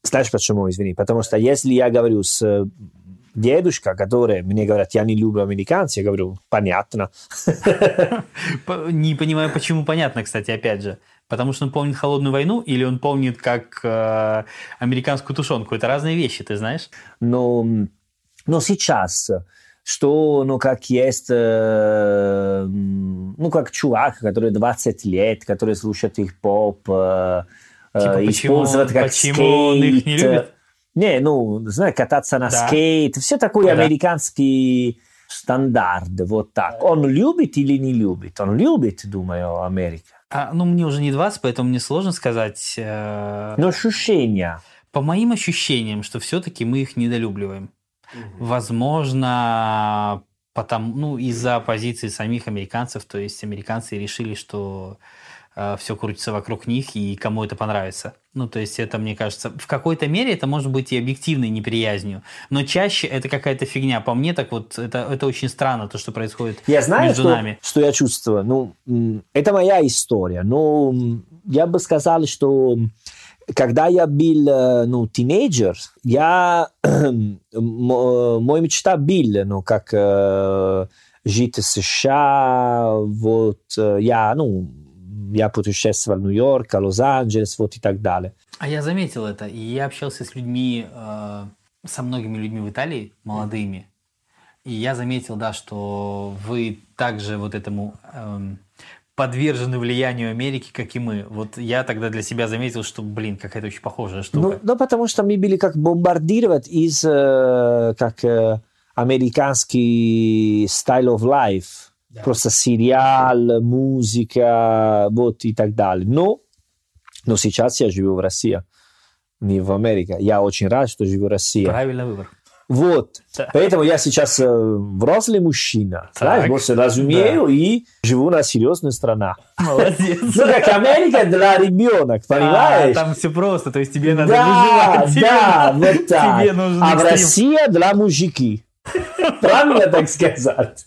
Знаешь почему, извини? Потому что если я говорю с э, дедушкой, который мне говорят, я не люблю американцев, я говорю, понятно. По- Не понимаю, почему понятно, кстати, опять же. Потому что он помнит холодную войну или он помнит как э, американскую тушенку. Это разные вещи, ты знаешь? Но, но сейчас, что, ну, как есть, э, ну, как чувак, который 20 лет, который слушает хип-хоп, э, э, Типа, почему, использовать как почему он их не скейт. любит? Не, ну, знаешь, кататься на Да. скейт, все такое Да. американский стандарт, вот так. Он любит или не любит? Он любит, думаю, Америка. А, ну, мне уже не 20, поэтому мне сложно сказать. Э... Но ощущения. По моим ощущениям, что все-таки мы их недолюбливаем. Угу. Возможно, потому, ну, из-за позиции самих американцев, то есть американцы решили, что все крутится вокруг них и кому это понравится. Ну, то есть это, мне кажется, в какой-то мере это может быть и объективной неприязнью, но чаще это какая-то фигня. По мне, так вот, это, это очень странно, то, что происходит я знаю, между что, нами. что я чувствую. Ну, это моя история, но я бы сказал, что когда я был э, ну, тинейджер, я, мой мечта был, ну, как э, жить в США, вот, э, я, ну, я путешествовал в Нью-Йорк, Лос-Анджелес, вот и так далее. А я заметил это, и я общался с людьми, э, со многими людьми в Италии, молодыми, и я заметил, да, что вы также вот этому... Э, подвержены влиянию Америки, как и мы. Вот я тогда для себя заметил, что, блин, какая-то очень похожая штука. Ну, ну потому что мы были как бомбардировать из э, как э, американский style of life. Просто сериал, музыка, вот и так далее. Но, но сейчас я живу в России, не в Америке. Я очень рад, что живу в России. Правильный выбор. Вот. Поэтому я сейчас э, взрослый мужчина. Так. Знаешь, больше разумею да. и живу на серьезной стране. Молодец. Ну, как Америка для ребенок, понимаешь? А, там все просто, то есть тебе надо да, выживать. Да, вот так. Тебе нужен а в России для мужики. Правильно так сказать?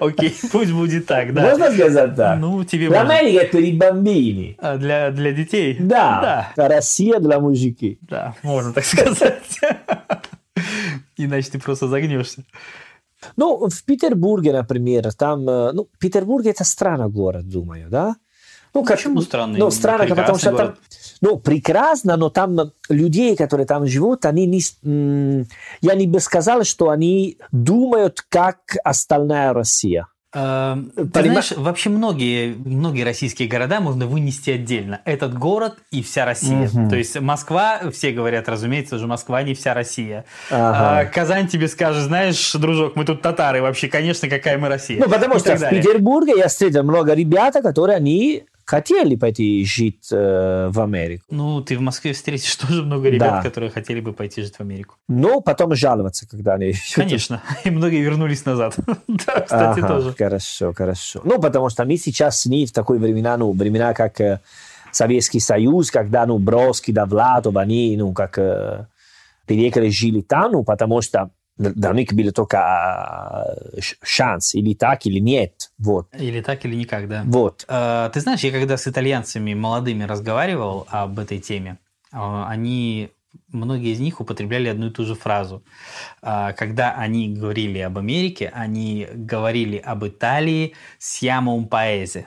Окей, пусть будет так, да. Можно сказать так? Ну, тебе Для Америка это и бомбини. А для, для детей? Да. да. Россия для мужики. Да, можно так сказать. Иначе ты просто загнешься. Ну, в Петербурге, например, там... Ну, Петербург – это странный город, думаю, да? Ну, как, Почему странный? Ну, странно, потому что город. там... Ну, прекрасно, но там людей, которые там живут, они не... Я не бы сказал, что они думают, как остальная Россия. Эм, ты Поним... знаешь, вообще многие, многие российские города можно вынести отдельно. Этот город и вся Россия. Угу. То есть Москва, все говорят, разумеется, же Москва не вся Россия. Ага. А Казань тебе скажет, знаешь, дружок, мы тут татары, вообще, конечно, какая мы Россия. Ну, потому и что в далее. Петербурге я встретил много ребят, которые они хотели пойти жить э, в Америку. Ну, ты в Москве встретишь тоже много ребят, да. которые хотели бы пойти жить в Америку. Но потом жаловаться, когда они... Конечно, и многие вернулись назад. да, кстати, ага, тоже. Хорошо, хорошо. Ну, потому что мы сейчас не в такой времена, ну, времена, как э, Советский Союз, когда, ну, Броски, Довлатов, они, ну, как э, переехали жили там, ну, потому что для них был только шанс, или так, или нет. Вот. Или так, или никак, да. Вот. Э, ты знаешь, я когда с итальянцами молодыми разговаривал об этой теме, э, они многие из них употребляли одну и ту же фразу. Э, когда они говорили об Америке, они говорили об Италии «siamo un paese»,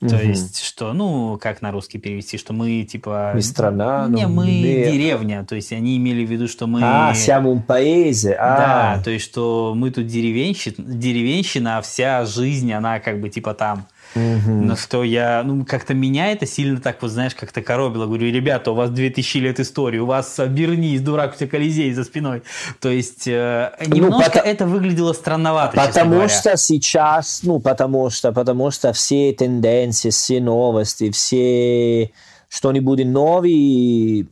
то угу. есть, что, ну, как на русский перевести, что мы типа... Не страна, Не, ну, мы не... деревня. То есть, они имели в виду, что мы... А, siamo un paese. А. Да, то есть, что мы тут деревенщина, деревенщина, а вся жизнь, она как бы типа там. Угу. Но что я, ну, как-то меня это сильно так, вот знаешь, как-то коробило. Говорю, ребята, у вас 2000 лет истории, у вас Бернис, дурак, у тебя Колизей за спиной. То есть, э, ну, немножко ну, потому, это выглядело странновато, Потому что сейчас, ну, потому что, потому что все тенденции, все новости, все что-нибудь новые,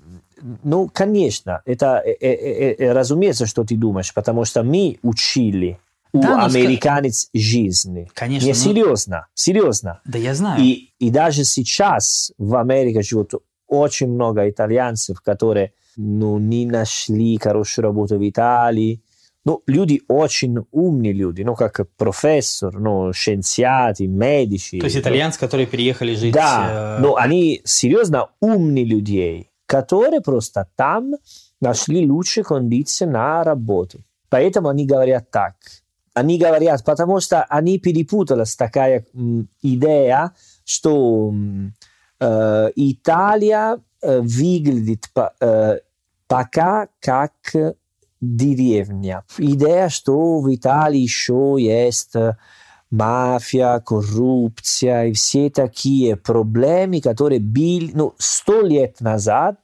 ну, конечно, это, э, э, э, э, разумеется, что ты думаешь, потому что мы учили да, американец ск... жизни. Конечно. Не но... серьезно, серьезно. Да я знаю. И, и даже сейчас в Америке живут очень много итальянцев, которые ну, не нашли хорошую работу в Италии. Ну, люди очень умные люди, ну, как профессор, ну, scienziati, medici. То есть итальянцы, которые переехали жить... Да, э... но они серьезно умные людей, которые просто там нашли лучшие кондиции на работу. Поэтому они говорят так – они говорят, потому что они перепуталась такая м, идея, что э, Италия э, выглядит по, э, пока как деревня. Идея, что в Италии еще есть мафия, коррупция и все такие проблемы, которые были, ну, сто лет назад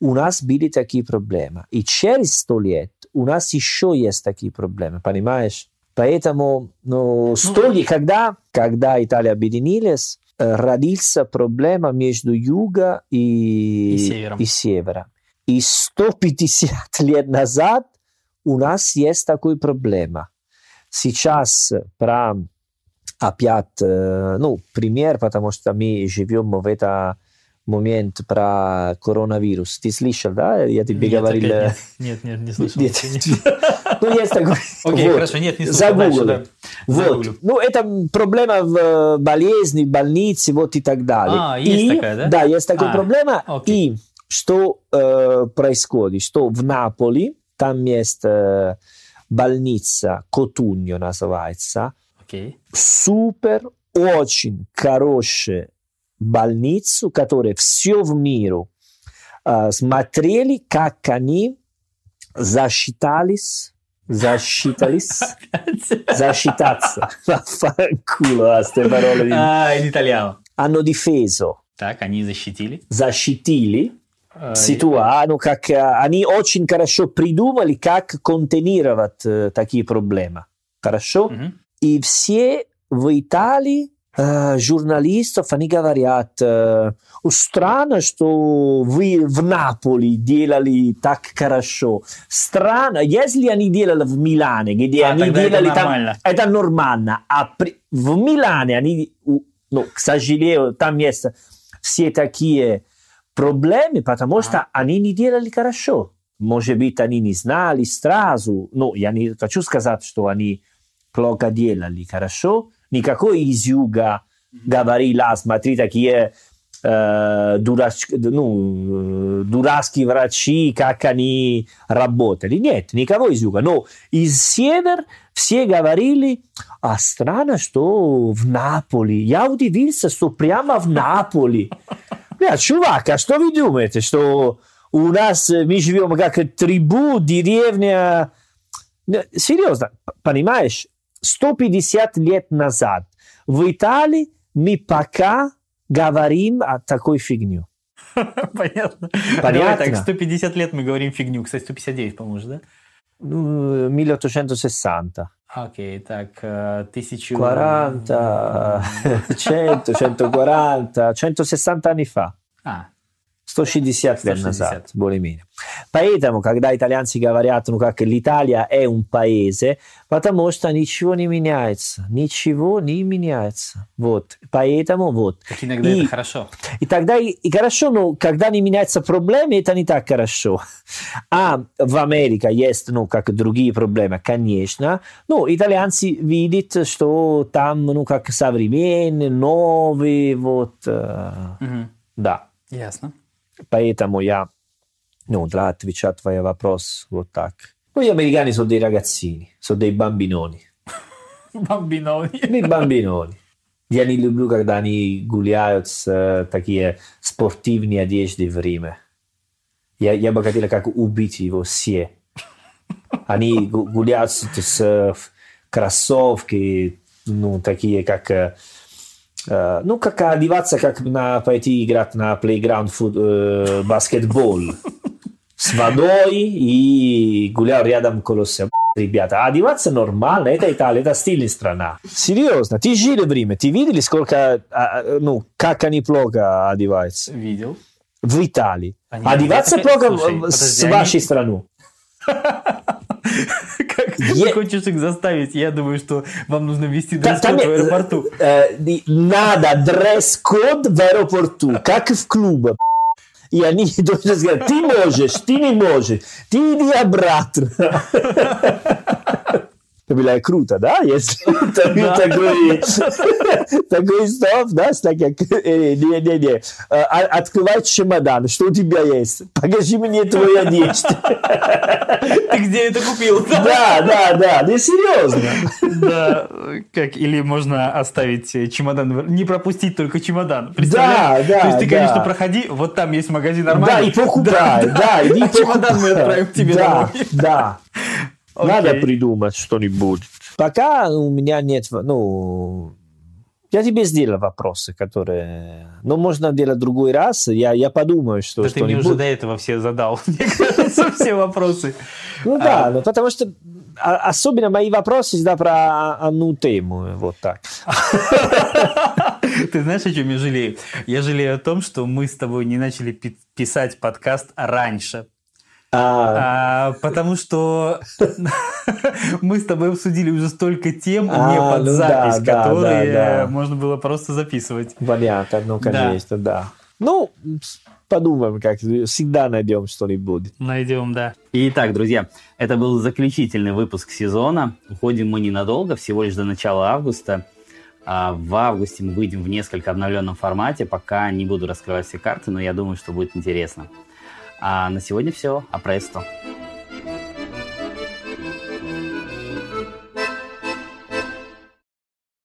у нас были такие проблемы. И через сто лет у нас еще есть такие проблемы, понимаешь? Поэтому ну, ну, когда, когда Италия объединилась, родился проблема между юга и, и, севером. и севером. И 150 лет назад у нас есть такая проблема. Сейчас про опять, ну, пример, потому что мы живем в это момент про коронавирус. Ты слышал, да? Я тебе нет, говорил... Нет, нет, нет, не слышал. Нет. Ну, есть такой... Окей, хорошо, нет, не слышал. Да. Вот. Ну, это проблема в болезни, в больнице, вот и так далее. А, есть такая, да? Да, есть такая а, проблема. Окей. И что э, происходит? Что в Наполи, там есть э, больница, Котуньо называется, okay. супер, очень хорошая больницу, которая все в миру э, смотрели, как они засчитались засчитались засчитаться. Fanculo a ste parole ah, in italiano hanno difeso. Так они защитили. Защитили ситуацию, ну, как они очень хорошо придумали, как контейнировать э, такие проблемы. Хорошо? И все в Италии э, журналистов, они говорят, э, странно, что вы в Наполе делали так хорошо. Странно, если они делали в Милане, где А, они тогда это делали там, нормально. это нормально. А при- в Милане они, ну, к сожалению, там есть все такие проблемы, потому что они не делали хорошо. Может быть, они не знали сразу. Ну, я не хочу сказать, что они плохо делали хорошо. Никакой из юга говорил, а, смотри, такие э, дурач- ну, э, дурацкие врачи, как они работали. Нет, никого из юга. Но из север все говорили, а странно, что в Наполе. Я удивился, что прямо в Наполе. Бля, чувак, а что вы думаете, что у нас э, мы живем как трибу, деревня? Серьезно, понимаешь, 150 лет назад в Италии мы пока говорим о такой фигню. Понятно. Понятно. Так, 150 лет мы говорим фигню. Кстати, 159, по-моему, да? Ну, 1860. Окей, так, э, тысячу... 40, 100, 140, 160 anni fa. А, 160 лет 160. назад, более-менее. Поэтому, когда итальянцы говорят, ну как è un paese, потому что ничего не меняется, ничего не меняется. Вот, поэтому вот. так иногда И- это хорошо. И тогда и, и хорошо, но когда не меняются проблемы, это не так хорошо. А в Америке есть, ну, как другие проблемы, конечно. Ну, итальянцы видят, что там, ну, как современные, новые, вот, Мгм. да. Ясно. Поэтому я, ну, для отвечать твой вопрос вот так. Ну, gli americani sono dei ragazzini, sono dei bambinoni. Бомбинони. Dei bambinoni. Я не люблю, когда они гуляют с э, такие спортивные одежды в Риме. Я, я бы хотел как убить его все. Они гу- гуляют с, с, э, кроссовки, ну, такие как... э, ну, как одеваться, как на, пойти играть на плейграунд фут, э, баскетбол. С водой и гулял рядом колоссеум. Ребята, одеваться нормально, это Италия, это стильная страна. Серьезно, ты жили в Риме, ты видели, сколько, а, а, ну, как они плохо одеваются? Видел. В Италии. Они- Одеваться это- плохо слушай, в- подожди, с они- вашей страной. Как ты хочешь их заставить? Я думаю, что вам нужно ввести дресс-код в аэропорту. э, ди- надо дресс-код в аэропорту, как в клубе. И они должны сказать, ты можешь, ты не можешь, ты иди обратно. Было круто, да? Если такой, такой, стоп, да, так как, э, не, не, не, Э, а- открывай чемодан, что у тебя есть? Покажи мне твою одежду. Ты где это купил? Да, да, да, не серьезно. Да, как, или можно оставить э, чемодан, не пропустить только чемодан. Да, да, То есть ты, да. конечно, проходи, вот там есть магазин Да, нормальный. и покупай, да, иди А чемодан мы отправим тебе да, домой. Да, Окей. надо придумать что-нибудь. Пока у меня нет, ну, я тебе сделал вопросы, которые, ну, можно делать другой раз, я, я подумаю, что Да ты мне уже до этого все задал, мне кажется, все вопросы. Ну А. да, ну, потому что особенно мои вопросы всегда про одну тему, вот так. Ты знаешь, о чем я жалею? Я жалею о том, что мы с тобой не начали писать подкаст раньше. А... А, потому что мы с тобой обсудили уже столько тем а, не под ну запись, да, которые да, да, можно было просто записывать. Понятно, ну, конечно, да. Ну, подумаем, как всегда найдем что-нибудь. Найдем, да. Итак, друзья, это был заключительный выпуск сезона. Уходим мы ненадолго, всего лишь до начала августа. А в августе мы выйдем в несколько обновленном формате. Пока не буду раскрывать все карты, но я думаю, что будет интересно. А на сегодня все. Апресто.